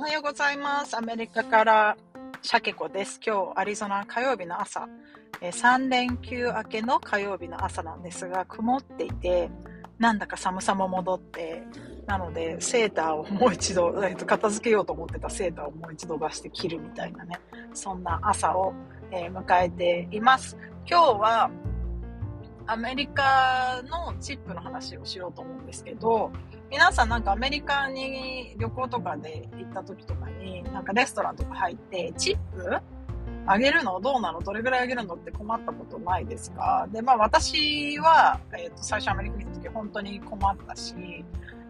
おはようございます。アメリカからシャケ子です。今日、アリゾナ火曜日の朝、え3連休明けの火曜日の朝なんですが、曇っていて、なんだか寒さも戻って、なので、セーターをもう一度、えーと片付けようと思ってたセーターをもう一度出して着るみたいなね、そんな朝を、え迎えています。今日は、アメリカのチップの話をしようと思うんですけど、皆さんなんかアメリカに旅行とかで行った時とかに、なんかレストランとか入って、チップあげるのどうなの？どれぐらいあげるのって困ったことないですか？で、まあ私は、えっ、と、最初アメリカに行った時本当に困ったし、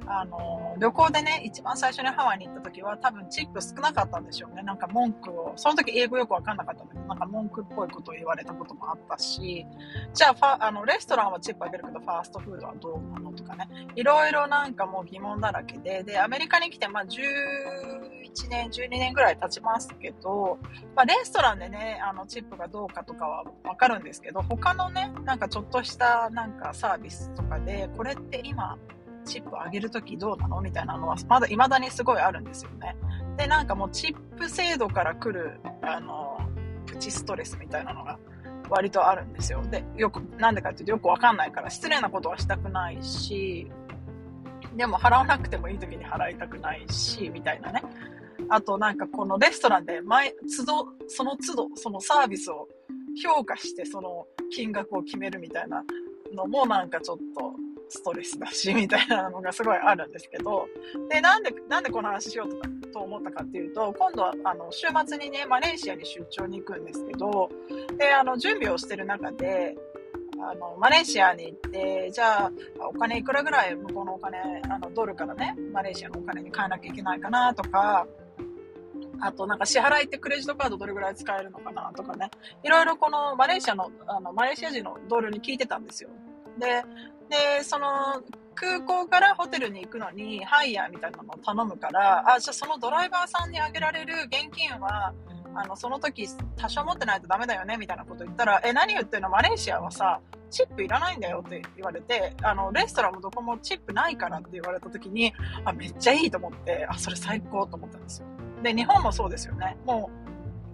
あの、旅行でね、一番最初にハワイに行った時は多分チップ少なかったんでしょうね。なんか文句を、その時英語よくわかんなかったんだけど、なんか文句っぽいことを言われたこともあったし、じゃあファ、あの、レストランはチップあげるけど、ファーストフードはどうなのとかね。いろいろなんかもう疑問だらけで、で、アメリカに来て、まあ、11年、12年ぐらい経ちますけど、まあ、レストランでね、あの、チップがどうかとかはわかるんですけど、他のね、なんかちょっとしたなんかサービスとかで、これって今、チップ上げるときどうなの？みたいなのは、まだ未だにすごいあるんですよね。で、なんかもうチップ制度から来る、あの、プチストレスみたいなのが割とあるんですよ。で、よく、なんでかっていうとよくわかんないから、失礼なことはしたくないし、でも払わなくてもいい時に払いたくないし、みたいなね。あとなんかこのレストランで毎、都度、その都度、そのサービスを評価してその金額を決めるみたいなのもなんかちょっとストレスだし、みたいなのがすごいあるんですけど、で、なんで、なんでこの話しようと、と思ったかっていうと、今度は、あの、週末にね、マレーシアに出張に行くんですけど、で、あの、準備をしてる中で、あの、マレーシアに行って、じゃあ、お金いくらぐらい向こうのお金、あの、ドルからね、マレーシアのお金に変えなきゃいけないかなとか、あとなんか支払いってクレジットカードどれぐらい使えるのかなとかね。いろいろこのマレーシアの、あの、マレーシア人のドルに聞いてたんですよ。で、で、その、空港からホテルに行くのに、ハイヤーみたいなのを頼むから、あ、じゃあそのドライバーさんにあげられる現金は、あの、その時多少持ってないとダメだよねみたいなこと言ったら、え、何言ってんの？マレーシアはさ、チップいらないんだよって言われて、あの、レストランもどこもチップないからって言われた時に、あ、めっちゃいいと思って、あ、それ最高と思ったんですよ。で、日本もそうですよね。も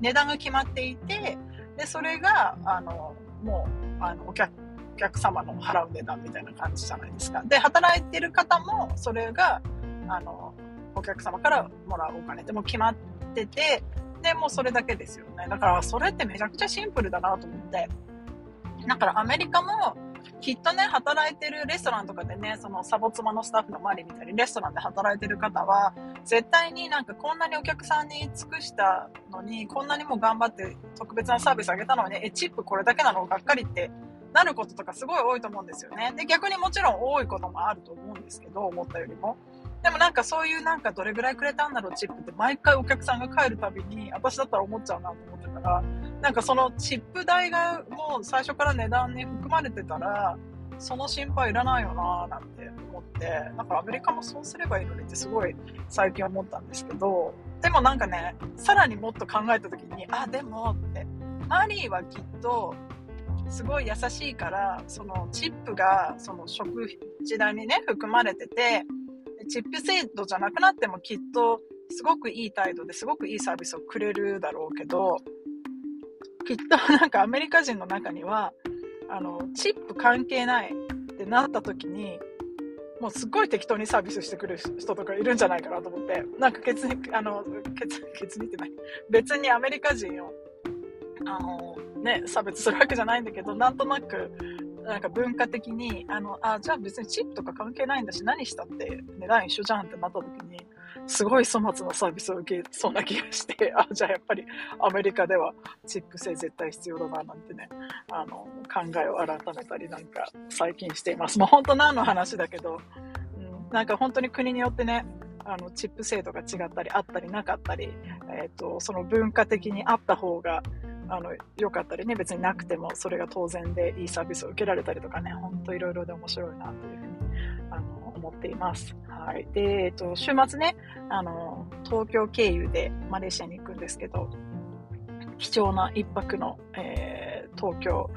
う、値段が決まっていて、で、それが、あの、もう、あの、お客、お客様の払う値段みたいな感じじゃないですか。で、働いてる方も、それが、あの、お客様からもらうお金でも決まってて、で、もうそれだけですよね。だから、それってめちゃくちゃシンプルだなと思って。だから、アメリカも、きっとね、働いてるレストランとかでね、そのサボ妻のスタッフのマリみたいにレストランで働いてる方は、絶対になんかこんなにお客さんに尽くしたのに、こんなにも頑張って特別なサービスあげたのに、え、チップこれだけなの？がっかりってなることとかすごい多いと思うんですよね。で、逆にもちろん多いこともあると思うんですけど、思ったよりも。でもなんかそういうなんかどれぐらいくれたんだろうチップって毎回お客さんが帰るたびに私だったら思っちゃうなと思ってたら、なんかそのチップ代がもう最初から値段に含まれてたら、その心配いらないよななんて思って、なんかアメリカもそうすればいいのにってすごい最近思ったんですけど、でもなんかね、さらにもっと考えた時に、あ、でもって、マリーはきっとすごい優しいから、そのチップがその食事代にね、含まれてて、チップ制度じゃなくなってもきっとすごくいい態度ですごくいいサービスをくれるだろうけど、きっと なんかアメリカ人の中には、あの、チップ関係ないってなった時に、もうすっごい適当にサービスしてくる人とかいるんじゃないかなと思って、なんか別に、あの、別別にってない。別にアメリカ人を、あの、ね、差別するわけじゃないんだけど、なんとなく、なんか文化的に、あの、あ、じゃあ別にチップとか関係ないんだし、何したって値段一緒じゃんってなった時に、すごい粗末なサービスを受けそうな気がして、あ、じゃあやっぱりアメリカではチップ制絶対必要だななんてね、あの、考えを改めたりなんか最近しています。もう本当何の話だけど、うん、なんか本当に国によってね、あの、チップ制度が違ったり、あったりなかったり、えっ、と、その文化的にあった方が、あの、良かったりね、別になくても、それが当然でいいサービスを受けられたりとかね、本当いろいろで面白いなというふうに、あの、思っています。はい。で、えっ、と、週末ね、あの、東京経由でマレーシアに行くんですけど、貴重な一泊の、えー東京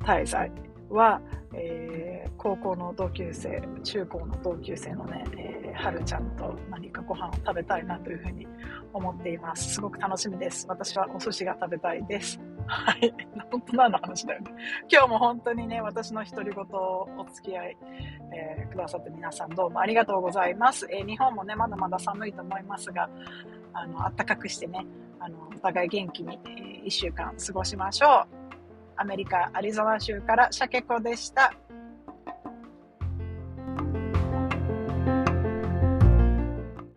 滞在は、えー、高校の同級生、中高の同級生のね、えー、はるちゃんと何かご飯を食べたいなというふうに思っています。すごく楽しみです。私はお寿司が食べたいです。はい。本当何の話だよね。今日も本当にね、私の独り言をお付き合い、えー、くださって皆さんどうもありがとうございます。えー、日本もね、まだまだ寒いと思いますが、あの、暖かくしてね、あの、お互い元気に、えー、週間過ごしましょう。アメリカ・アリゾナ州からシャケ子でした。